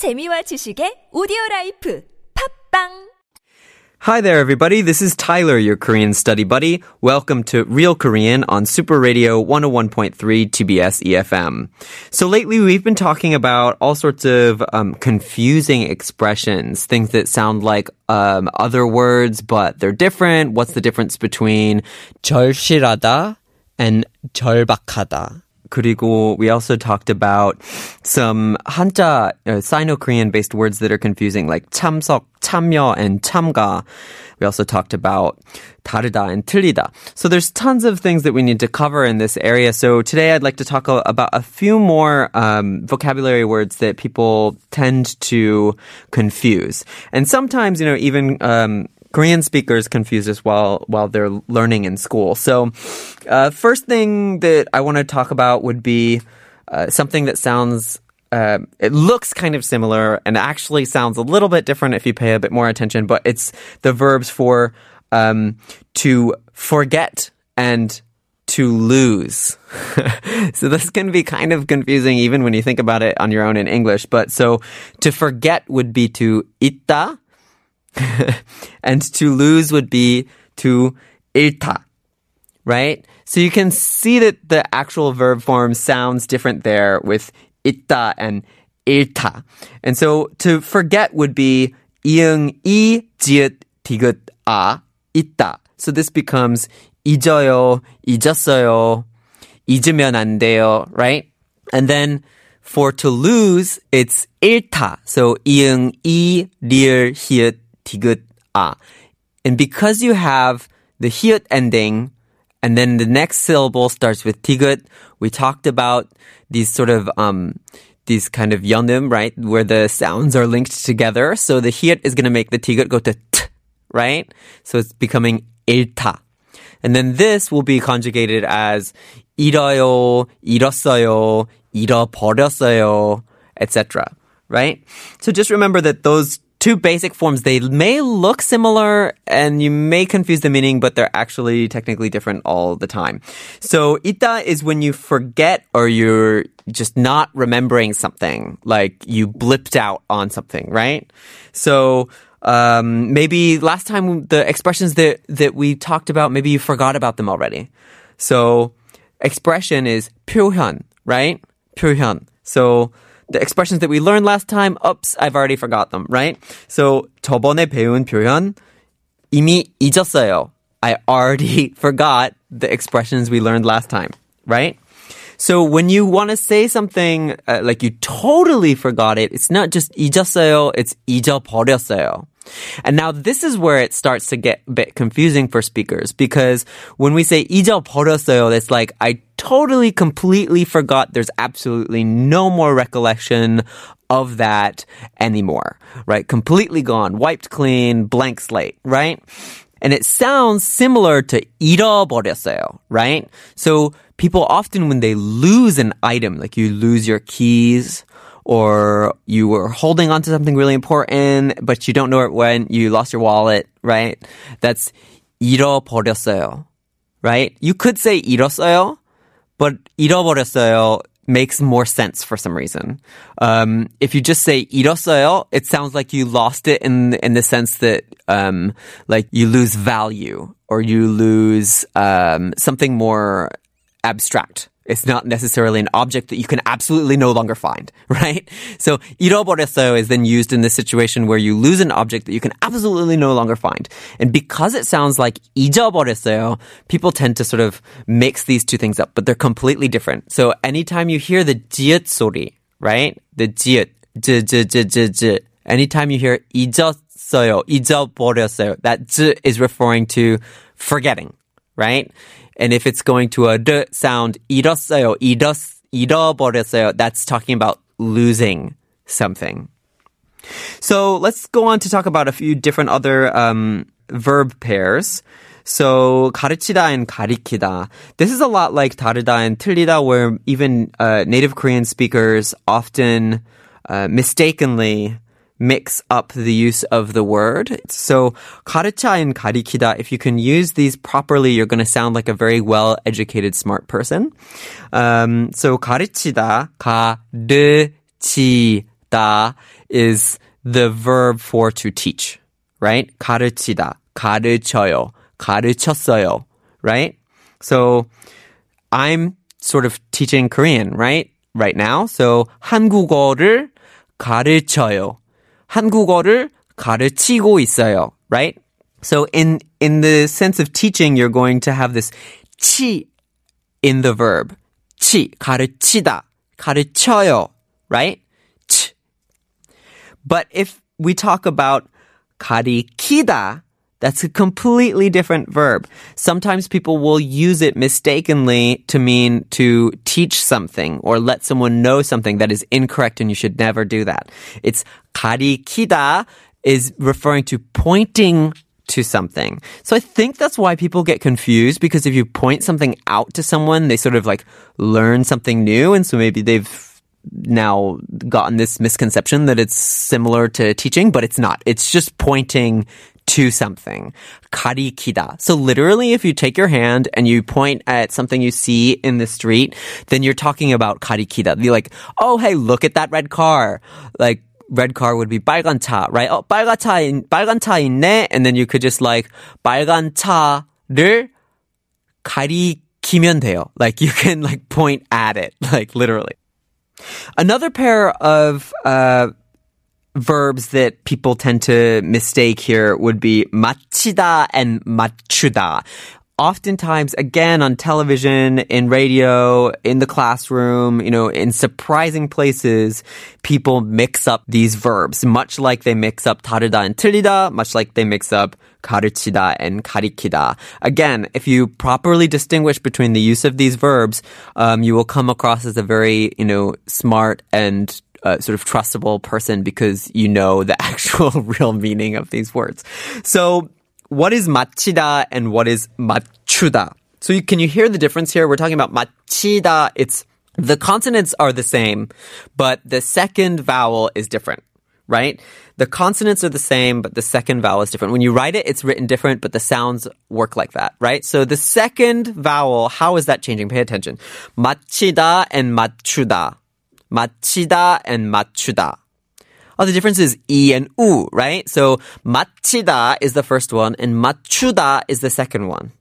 재미와 지식의 오디오 라이프 팝빵 Hi there, everybody. This is Tyler, your Korean study buddy. Welcome to Real Korean on Super Radio 101.3 TBS EFM. So lately, we've been talking about all sorts of um, confusing expressions, things that sound like um, other words, but they're different. What's the difference between 절실하다 and 절박하다? 그리고 we also talked about some 한자 uh, Sino-Korean based words that are confusing like 참석, 참여 and 참가. We also talked about 다르다 and 틀리다. So there's tons of things that we need to cover in this area. So today I'd like to talk a- about a few more um, vocabulary words that people tend to confuse. And sometimes, you know, even um, Korean speakers confuse us while while they're learning in school. So, uh, first thing that I want to talk about would be uh, something that sounds. Uh, it looks kind of similar and actually sounds a little bit different if you pay a bit more attention, but it's the verbs for um, to forget and to lose. so this can be kind of confusing even when you think about it on your own in English. But so to forget would be to 잊다, and to lose would be to 잃다, right? So you can see that the actual verb form sounds different there with 있다 and 잃다. And so to forget would be 이응 이 지읒 디귿 아 있다. So this becomes 잊어요, 잊었어요, 잊으면 안 돼요, right? And then for to lose, it's 잃다. So 이응 이 리을 히읗 디귿 아. And because you have the 히읗 ending, and then the next syllable starts with tigut. We talked about these sort of um, these kind of yeoneum, right, where the sounds are linked together. So the hiat is going to make the tigut go to t, right? So it's becoming 일타. And then this will be conjugated as 잃어요, 잃었어요, 잃어버렸어요, etc. Right? So just remember that those two basic forms, they may look similar and you may confuse the meaning, but they're actually technically different all the time. So ita is when you forget or you're just not remembering something, like you blipped out on something, right? So um, maybe last time the expressions that, that we talked about, maybe you forgot about them already. So expression is 표현, right? 표현. So the expressions that we learned last time, oops, I've already forgot them, right? So 저번에 배운 표현 이미 잊었어요. I already forgot the expressions we learned last time, right? So when you want to say something uh, like you totally forgot it, it's not just 잊었어요, it's 잊어버렸어요. And now this is where it starts to get a bit confusing for speakers because when we say 잊어버렸어요, it's like I totally completely forgot there's absolutely no more recollection of that anymore, right? Completely gone, wiped clean, blank slate, right? And it sounds similar to 잃어버렸어요, right? So people often when they lose an item, like you lose your keys or you were holding on to something really important, but you don't know it when you lost your wallet, right? That's 잃어버렸어요, right? You could say 잃었어요, but 잃어버렸어요 makes more sense for some reason. Um, if you just say 잃었어요, it sounds like you lost it in in the sense that um, like you lose value or you lose um, something more abstract. It's not necessarily an object that you can absolutely no longer find, right? So 잃어버렸어요 is then used in this situation where you lose an object that you can absolutely no longer find. And because it sounds like 잊어버렸어요, people tend to sort of mix these two things up, but they're completely different. So anytime you hear the 지읒 소리, right? The 지읒, j, j, j, j, j. Anytime you hear 잊었어요, 잊어버렸어요, that j is referring to forgetting, right? And if it's going to a d sound, 잃었어요, 잃었, 잃어버렸어요, that's talking about losing something. So let's go on to talk about a few different other um, verb pairs. So 가르치다 and 가리키다. This is a lot like 다르다 and 틀리다, where even uh, native Korean speakers often uh, mistakenly mix up the use of the word. So 가르쳐 and 가리키다, if you can use these properly, you're going to sound like a very well-educated, smart person. Um, so 가르치다, 가르치다 is the verb for to teach, right? 가르치다, 가르쳐요, 가르쳤어요, right? So I'm sort of teaching Korean, right? Right now. So 한국어를 가르쳐요. 한국어를 가르치고 있어요, right? So in in the sense of teaching, you're going to have this 치 in the verb. 치 가르치다, 가르쳐요, right? 치. But if we talk about 가리키다, that's a completely different verb. Sometimes people will use it mistakenly to mean to teach something or let someone know something that is incorrect and you should never do that. It's 가리키다 is referring to pointing to something. So I think that's why people get confused because if you point something out to someone, they sort of like learn something new and so maybe they've now gotten this misconception that it's similar to teaching, but it's not. It's just pointing to something. 가리키다. So literally, if you take your hand and you point at something you see in the street, then you're talking about 가리키다. You're like, oh, hey, look at that red car. Like, red car would be 빨간 차, right? Oh, 빨간 차, 빨간 차 있네. And then you could just like, 빨간 차를 가리키면 돼요. Like, you can like point at it, like literally. Another pair of, uh, verbs that people tend to mistake here would be 마치다 and 맞추다. Oftentimes, again, on television, in radio, in the classroom, you know, in surprising places, people mix up these verbs, much like they mix up 다르다 and 틀리다, much like they mix up 가르치다 and 가리키다. Again, if you properly distinguish between the use of these verbs, um, you will come across as a very, you know, smart and uh, sort of trustable person because you know the actual real meaning of these words. So what is machida and what is machuda? So you, can you hear the difference here? We're talking about machida. It's the consonants are the same, but the second vowel is different, right? The consonants are the same, but the second vowel is different. When you write it, it's written different, but the sounds work like that, right? So the second vowel, how is that changing? Pay attention. Machida and machuda. 맞추다. 마치다 and 맞추다. Oh, the difference is e and u, right? So 마치다 is the first one and 맞추다 is the second one.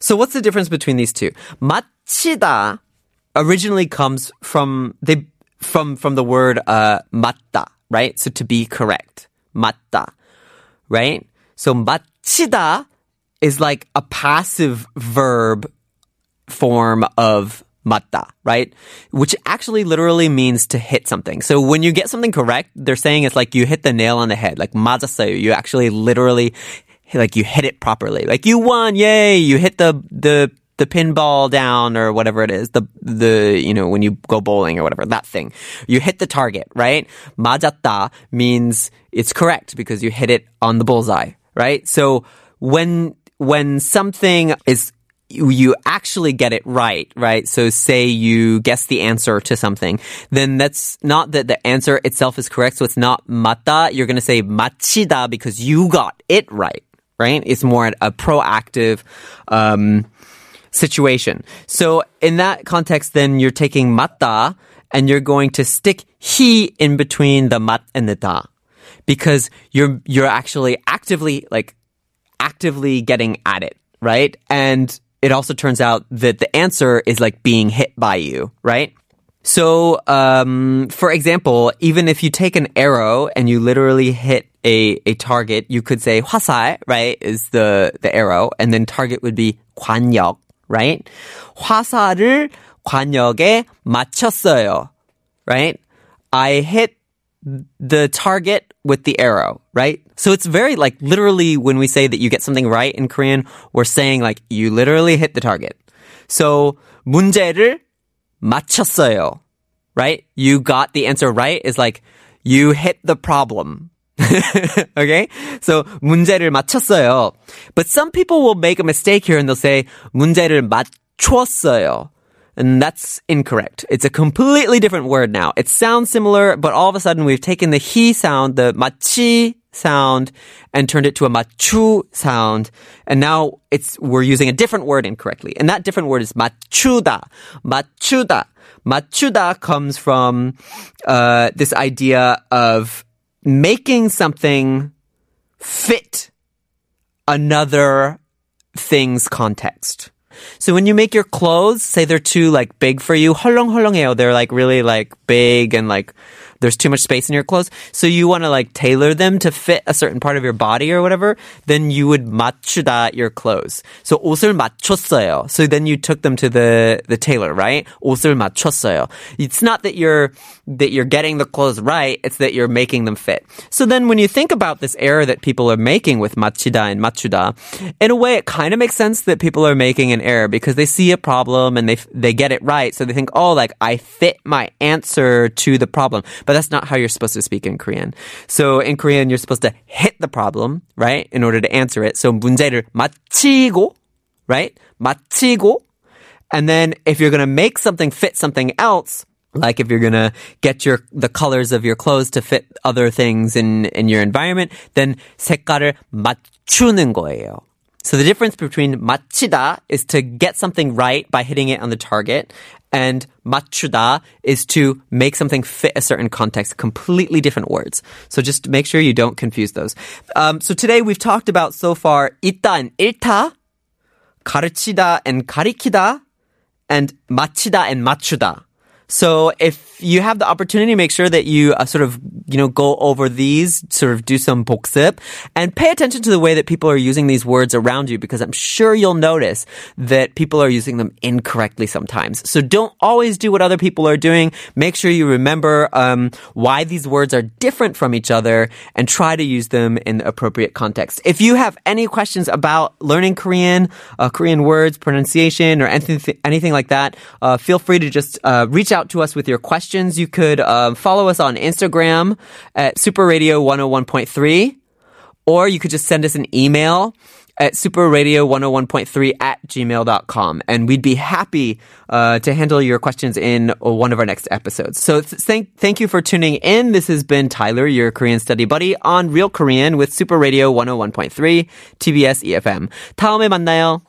So what's the difference between these two? 마치다 originally comes from they from from the word uh 맞다, right? So to be correct. 맞다. Right? So 마치다 is like a passive verb form of 맞다, right? Which actually literally means to hit something. So when you get something correct, they're saying it's like you hit the nail on the head, like 맞았어요. You actually literally like you hit it properly. Like you won, yay! You hit the the the pinball down or whatever it is. The the you know when you go bowling or whatever that thing. You hit the target, right? 맞았다 means it's correct because you hit it on the bullseye, right? So when when something is you actually get it right, right? So say you guess the answer to something, then that's not that the answer itself is correct. So it's not mata. You're going to say machida because you got it right, right? It's more a proactive, um, situation. So in that context, then you're taking mata and you're going to stick he in between the mat and the da because you're, you're actually actively, like, actively getting at it right? And it also turns out that the answer is like being hit by you, right? So, um, for example, even if you take an arrow and you literally hit a, a target, you could say 화살, right, is the, the arrow, and then target would be 과녁, right? 화살을 관역에 맞췄어요, right? I hit the target with the arrow, right? So it's very like literally when we say that you get something right in Korean, we're saying like you literally hit the target. So 문제를 맞췄어요, right? You got the answer right is like you hit the problem. okay? So 문제를 맞췄어요. But some people will make a mistake here and they'll say 문제를 맞췄어요. And that's incorrect. It's a completely different word now. It sounds similar, but all of a sudden we've taken the he sound, the machi sound, and turned it to a machu sound. And now it's, we're using a different word incorrectly. And that different word is machuda. Machuda. Machuda comes from, uh, this idea of making something fit another thing's context. So when you make your clothes, say they're too like big for you, 헐렁헐렁해요. They're like really like big and like there's too much space in your clothes. So you want to like tailor them to fit a certain part of your body or whatever. Then you would 맞추다 your clothes. So 옷을 맞췄어요. So then you took them to the the tailor, right? 옷을 맞췄어요. It's not that you're that you're getting the clothes right. It's that you're making them fit. So then when you think about this error that people are making with 맞추다 and 맞추다, in a way it kind of makes sense that people are making an error because they see a problem and they they get it right. So they think, oh, like I fit my answer to the problem. But that's not how you're supposed to speak in Korean. So in Korean, you're supposed to hit the problem, right? In order to answer it. So 문제를 맞히고, right? 맞히고. And then if you're going to make something fit something else, like if you're gonna get your the colors of your clothes to fit other things in in your environment, then 색깔을 맞추는 거예요. So the difference between 맞히다 is to get something right by hitting it on the target, and 맞추다 is to make something fit a certain context. Completely different words. So just make sure you don't confuse those. Um, so today we've talked about so far 있다 and 잃다, 가르치다 and 가리키다, and 맞히다 and 맞추다. So if you have the opportunity, make sure that you uh, sort of, you know, go over these, sort of do some 복습 and pay attention to the way that people are using these words around you because I'm sure you'll notice that people are using them incorrectly sometimes. So don't always do what other people are doing. Make sure you remember um, why these words are different from each other and try to use them in the appropriate context. If you have any questions about learning Korean, uh, Korean words, pronunciation, or anything, anything like that, uh, feel free to just uh, reach out to us with your questions. You could uh, follow us on Instagram at Super Radio 101.3, or you could just send us an email at superradio101.3 at gmail.com. And we'd be happy uh, to handle your questions in one of our next episodes. So thank, thank you for tuning in. This has been Tyler, your Korean study buddy on Real Korean with Super Radio 101.3 TBS EFM. 다음에 만나요.